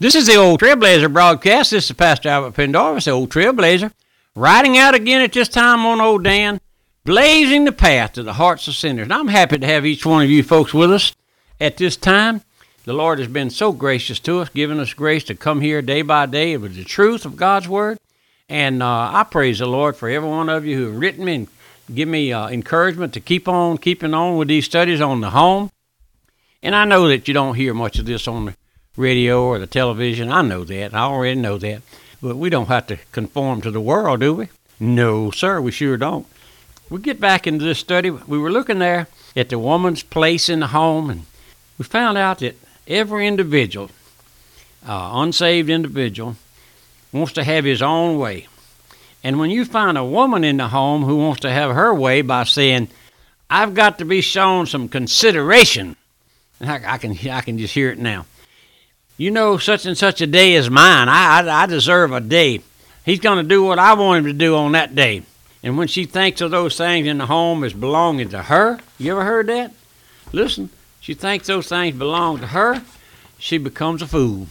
This is the Old Trailblazer broadcast. This is Pastor Albert Pendarvis, the Old Trailblazer, riding out again at this time on Old Dan, blazing the path to the hearts of sinners. And I'm happy to have each one of you folks with us at this time. The Lord has been so gracious to us, giving us grace to come here day by day with the truth of God's Word. And uh, I praise the Lord for every one of you who have written me and give me uh, encouragement to keep on keeping on with these studies on the home. And I know that you don't hear much of this on the radio or the television. I know that. I already know that. But we don't have to conform to the world, do we? No, sir, we sure don't. We get back into this study. We were looking there at the woman's place in the home, and we found out that every individual, uh, unsaved individual, wants to have his own way. And when you find a woman in the home who wants to have her way by saying, I've got to be shown some consideration, I, I can, I can just hear it now you know, such and such a day is mine. I, I, I deserve a day. He's going to do what I want him to do on that day. And when she thinks of those things in the home as belonging to her, you ever heard that? Listen, she thinks those things belong to her, she becomes a fool.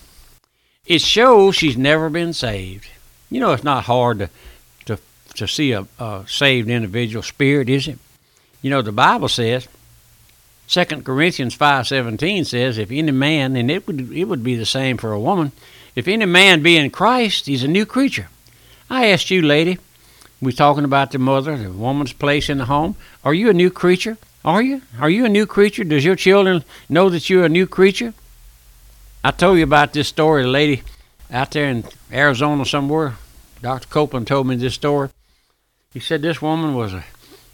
It shows she's never been saved. You know, it's not hard to, to, to see a, a saved individual spirit, is it? You know, the Bible says Second Corinthians five seventeen says, "If any man, and it would it would be the same for a woman, if any man be in Christ, he's a new creature." I asked you, lady, we're talking about the mother, the woman's place in the home. Are you a new creature? Are you? Are you a new creature? Does your children know that you're a new creature? I told you about this story. The lady out there in Arizona somewhere, Dr. Copeland told me this story. He said this woman was a,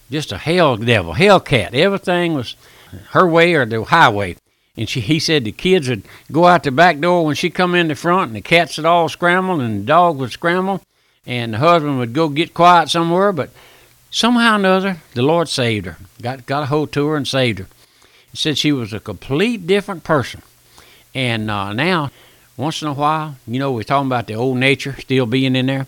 just a hell devil, hell cat. Everything was her way or the highway. And she, he said the kids would go out the back door when she come in the front, and the cats would all scramble, and the dog would scramble, and the husband would go get quiet somewhere. But somehow or another, the Lord saved her, got got a hold to her and saved her. He said she was a complete different person, and uh, now once in a while, you know, we're talking about the old nature still being in there.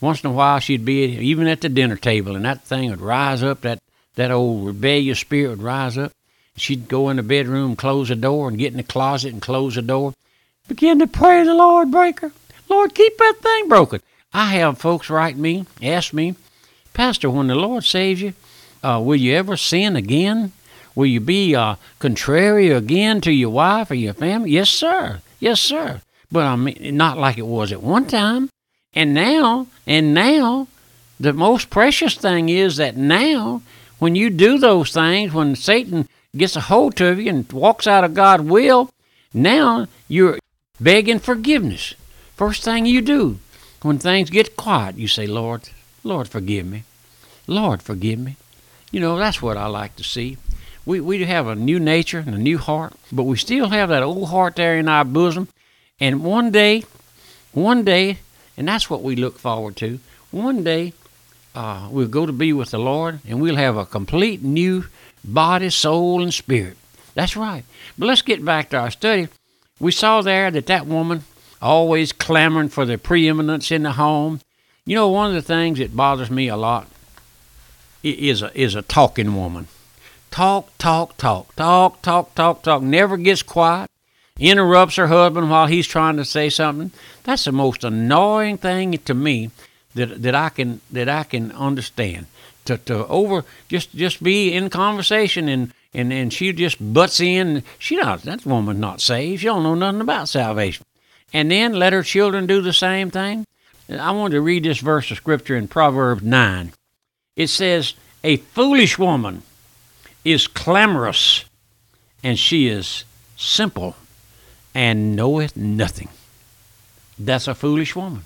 Once in a while, she'd be even at the dinner table, and that thing would rise up. That that old rebellious spirit would rise up, She'd go in the bedroom, close the door, and get in the closet and close the door. Begin to pray the Lord breaker. Lord, keep that thing broken. I have folks write me, ask me, Pastor, when the Lord saves you, uh, will you ever sin again? Will you be uh, contrary again to your wife or your family? Yes, sir. Yes, sir. But I mean, not like it was at one time. And now, and now, the most precious thing is that now, when you do those things, when Satan gets a hold of you and walks out of God's will, now you're begging forgiveness. First thing you do when things get quiet, you say, Lord, Lord, forgive me. Lord, forgive me. You know, that's what I like to see. We, we have a new nature and a new heart, but we still have that old heart there in our bosom. And one day, one day, and that's what we look forward to, one day uh, we'll go to be with the Lord and we'll have a complete new body, soul, and spirit. That's right. But let's get back to our study. We saw there that that woman, always clamoring for the preeminence in the home. You know, one of the things that bothers me a lot is a, is a talking woman. Talk, talk, talk, talk, talk, talk, talk, never gets quiet, interrupts her husband while he's trying to say something. That's the most annoying thing to me that, that I can that I can understand to, to over just just be in conversation and and and she just butts in. She not that woman's not saved. She don't know nothing about salvation. And then let her children do the same thing. I wanted to read this verse of scripture in Proverbs nine. It says, "A foolish woman is clamorous, and she is simple, and knoweth nothing." That's a foolish woman.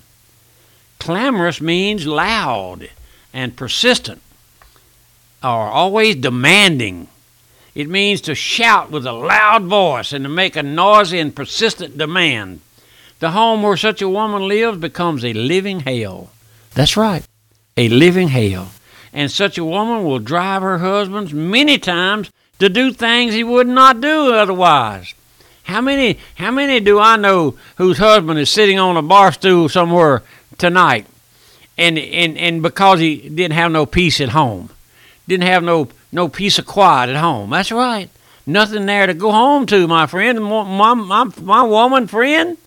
Clamorous means loud and persistent are always demanding. It means to shout with a loud voice and to make a noisy and persistent demand. The home where such a woman lives becomes a living hell. That's right, a living hell. And such a woman will drive her husband many times to do things he would not do otherwise. How many how many do I know whose husband is sitting on a bar stool somewhere tonight and and, and because he didn't have no peace at home? Didn't have no no peace of quiet at home. That's right. Nothing there to go home to, my friend. My, my, my woman friend,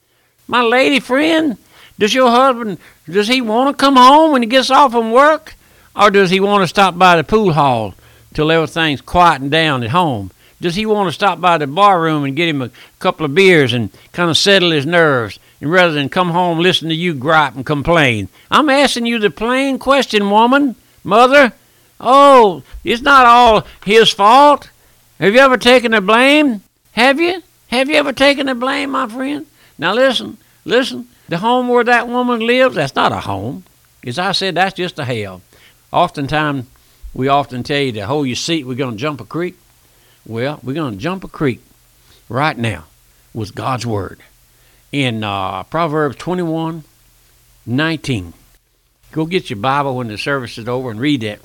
My lady friend, does your husband, does he want to come home when he gets off from work? Or does he want to stop by the pool hall till everything's quieting down at home? Does he want to stop by the bar room and get him a couple of beers and kind of settle his nerves, and rather than come home listen to you gripe and complain? I'm asking you the plain question, woman, mother. Oh, it's not all his fault. Have you ever taken the blame? Have you? Have you ever taken the blame, my friend? Now listen, listen. The home where that woman lives, that's not a home. As I said, that's just a hell. Oftentimes, we often tell you to hold your seat, we're going to jump a creek. Well, we're going to jump a creek right now with God's Word. In uh, Proverbs 21 19. Go get your Bible when the service is over and read that.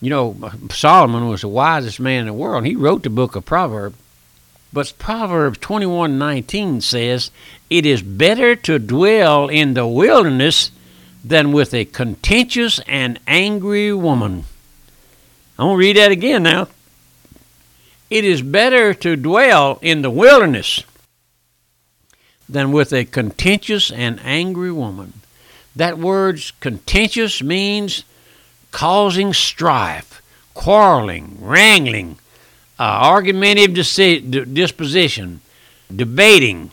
You know, Solomon was the wisest man in the world. He wrote the book of Proverbs. But Proverbs 21 19 says, It is better to dwell in the wilderness than with a contentious and angry woman. I'm going to read that again now. It is better to dwell in the wilderness than with a contentious and angry woman. That word contentious means causing strife, quarreling, wrangling, uh, argumentative disposition, debating,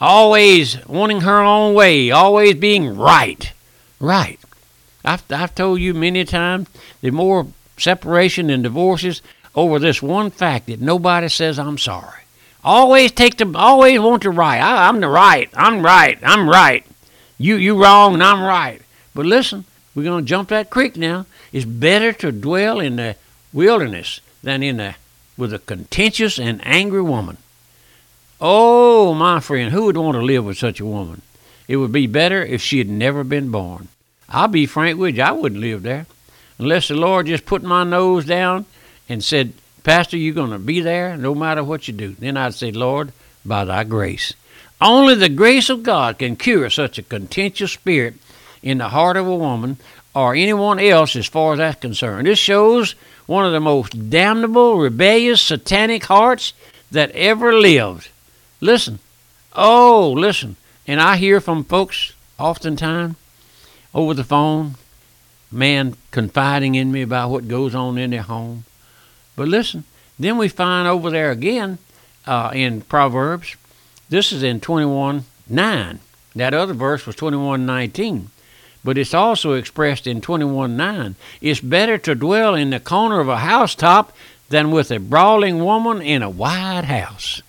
always wanting her own way, always being right. Right. I've, I've told you many times the more separation and divorces over this one fact that nobody says I'm sorry. Always take the always want the right. I, I'm the right. I'm right. I'm right. You you wrong and I'm right. But listen, we're gonna jump that creek now. It's better to dwell in the wilderness than in the with a contentious and angry woman. Oh, my friend, who would want to live with such a woman? It would be better if she had never been born. I'll be frank with you, I wouldn't live there unless the Lord just put my nose down and said, Pastor, you're going to be there no matter what you do. Then I'd say, Lord, by thy grace. Only the grace of God can cure such a contentious spirit in the heart of a woman or anyone else as far as that's concerned. This shows one of the most damnable, rebellious, satanic hearts that ever lived. Listen. Oh, listen. And I hear from folks oftentimes over the phone, man confiding in me about what goes on in their home. But listen, then we find over there again uh, in Proverbs, this is in 21 9. That other verse was 21 19. But it's also expressed in 21:9. It's better to dwell in the corner of a housetop than with a brawling woman in a wide house.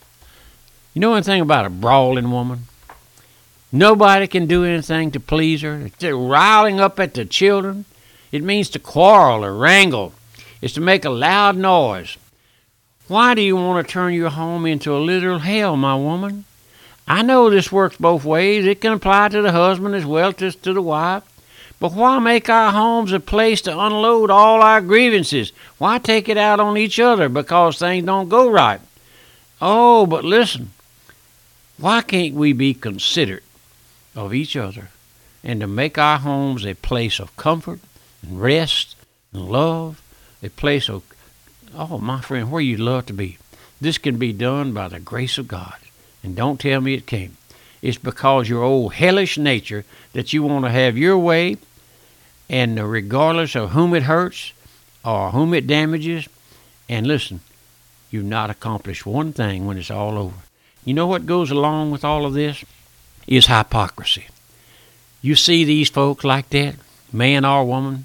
You know anything about a brawling woman? Nobody can do anything to please her. They're riling up at the children. It means to quarrel or wrangle. It's to make a loud noise. Why do you want to turn your home into a literal hell, my woman? I know this works both ways. It can apply to the husband as well as to the wife. But why make our homes a place to unload all our grievances? Why take it out on each other because things don't go right? Oh, but listen. Why can't we be considerate of each other and to make our homes a place of comfort and rest and love, a place of, oh, my friend, where you love to be. This can be done by the grace of God. And don't tell me it can't. It's because your old hellish nature that you want to have your way, and regardless of whom it hurts or whom it damages, and listen, you've not accomplished one thing when it's all over. You know what goes along with all of this? is hypocrisy. You see these folks like that, man or woman,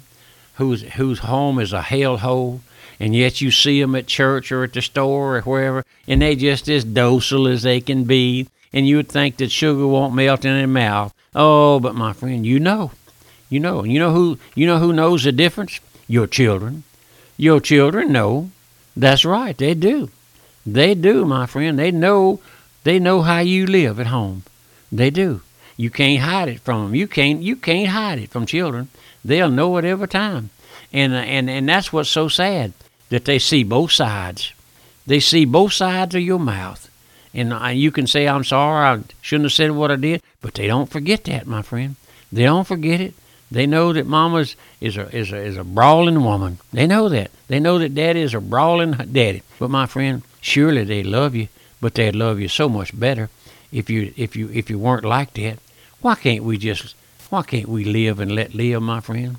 whose whose home is a hell hole, and yet you see them at church or at the store or wherever, and they just as docile as they can be, and you would think that sugar won't melt in their mouth. Oh, but my friend, you know, you know, and you know who you know who knows the difference? Your children. Your children know. That's right, they do. They do, my friend. They know. They know how you live at home. They do. You can't hide it from them. You can't. You can't hide it from children. They'll know it every time. And and and that's what's so sad that they see both sides. They see both sides of your mouth. And you can say, I'm sorry, I shouldn't have said what I did, but they don't forget that, my friend. They don't forget it. They know that mama's is a, is a, is a brawling woman. They know that. They know that daddy is a brawling daddy. But my friend, surely they love you, but they'd love you so much better if you if you if you weren't like that, why can't we just why can't we live and let live, my friend?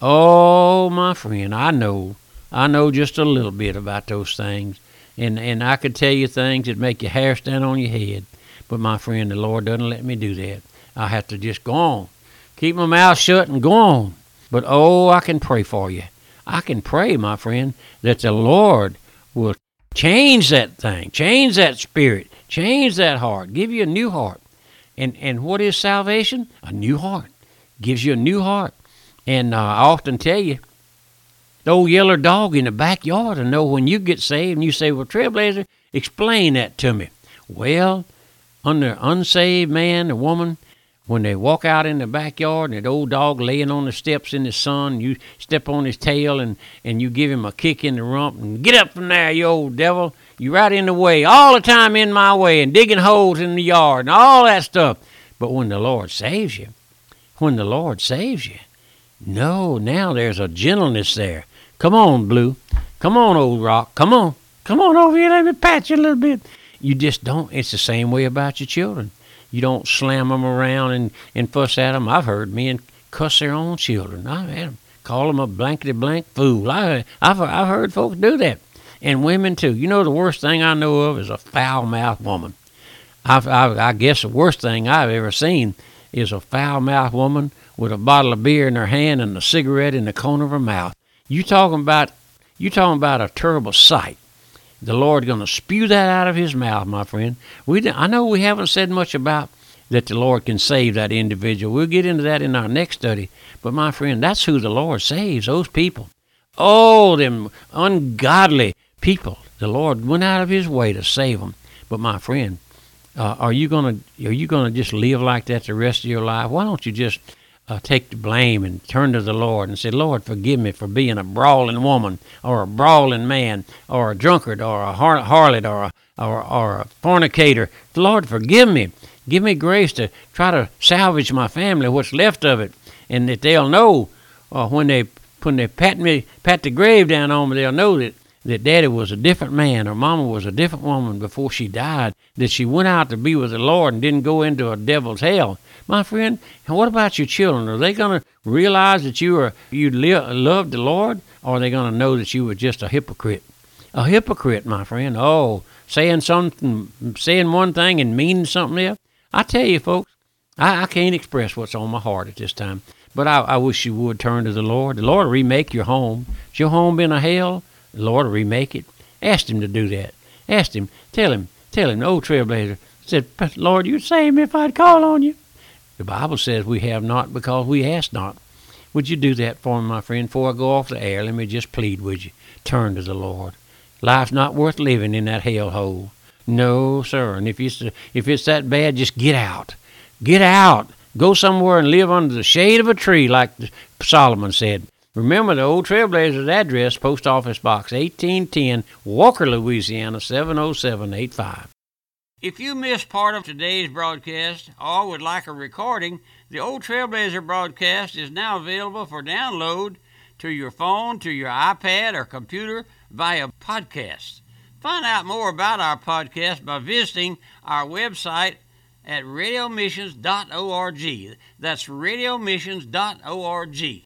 Oh, my friend, I know. I know just a little bit about those things. And and I could tell you things that make your hair stand on your head. But my friend, the Lord doesn't let me do that. I have to just go on. Keep my mouth shut and go on. But oh, I can pray for you. I can pray, my friend, that the Lord will change that thing, change that spirit, change that heart, give you a new heart. And and what is salvation? A new heart. Gives you a new heart. And uh, I often tell you, the old yeller dog in the backyard will know when you get saved and you say, Well, Trailblazer, explain that to me. Well, under unsaved man or woman, when they walk out in the backyard and that old dog laying on the steps in the sun, you step on his tail and, and you give him a kick in the rump and get up from there, you old devil. You right in the way, all the time in my way and digging holes in the yard and all that stuff. But when the Lord saves you, when the Lord saves you, no, now there's a gentleness there. Come on, Blue. Come on, old rock. Come on. Come on over here. Let me pat you a little bit. You just don't. It's the same way about your children. You don't slam them around and, and fuss at them. I've heard men cuss their own children. I've had them call them a blankety blank fool. I, I've, I've heard folks do that. And women, too. You know, the worst thing I know of is a foul mouthed woman. I've, I've, I guess the worst thing I've ever seen is a foul mouthed woman with a bottle of beer in her hand and a cigarette in the corner of her mouth. You talking about you talking about a terrible sight. The Lord going to spew that out of His mouth, my friend. We I know we haven't said much about that the Lord can save that individual. We'll get into that in our next study. But my friend, that's who the Lord saves. Those people. Oh, them ungodly people. The Lord went out of His way to save them. But my friend, uh, are you gonna are you gonna just live like that the rest of your life? Why don't you just uh, take the blame and turn to the Lord and say, Lord, forgive me for being a brawling woman or a brawling man or a drunkard or a har- harlot or a, or, or a fornicator. Lord, forgive me. Give me grace to try to salvage my family, what's left of it, and that they'll know uh, when they when they pat me pat the grave down on me, they'll know that that daddy was a different man or mama was a different woman before she died, that she went out to be with the Lord and didn't go into a devil's hell. My friend, what about your children? Are they going to realize that you are you love the Lord, or are they going to know that you were just a hypocrite? A hypocrite, my friend. Oh, saying something, saying one thing and meaning something else. I tell you, folks, I, I can't express what's on my heart at this time. But I, I wish you would turn to the Lord. The Lord remake your home. Your home been a hell? Lord remake it. Asked Him to do that. Asked Him. Tell Him. Tell Him. Old trailblazer said, Lord, you'd save me if I'd call on you. The Bible says we have not because we ask not. Would you do that for me, my friend? Before I go off the air, let me just plead with you. Turn to the Lord. Life's not worth living in that hell hole. No, sir. And if it's, if it's that bad, just get out. Get out. Go somewhere and live under the shade of a tree, like Solomon said. Remember the old Trailblazers address, Post Office Box 1810, Walker, Louisiana 70785. If you missed part of today's broadcast or would like a recording, the Old Trailblazer broadcast is now available for download to your phone, to your iPad, or computer via podcast. Find out more about our podcast by visiting our website at radiomissions.org. That's radiomissions.org.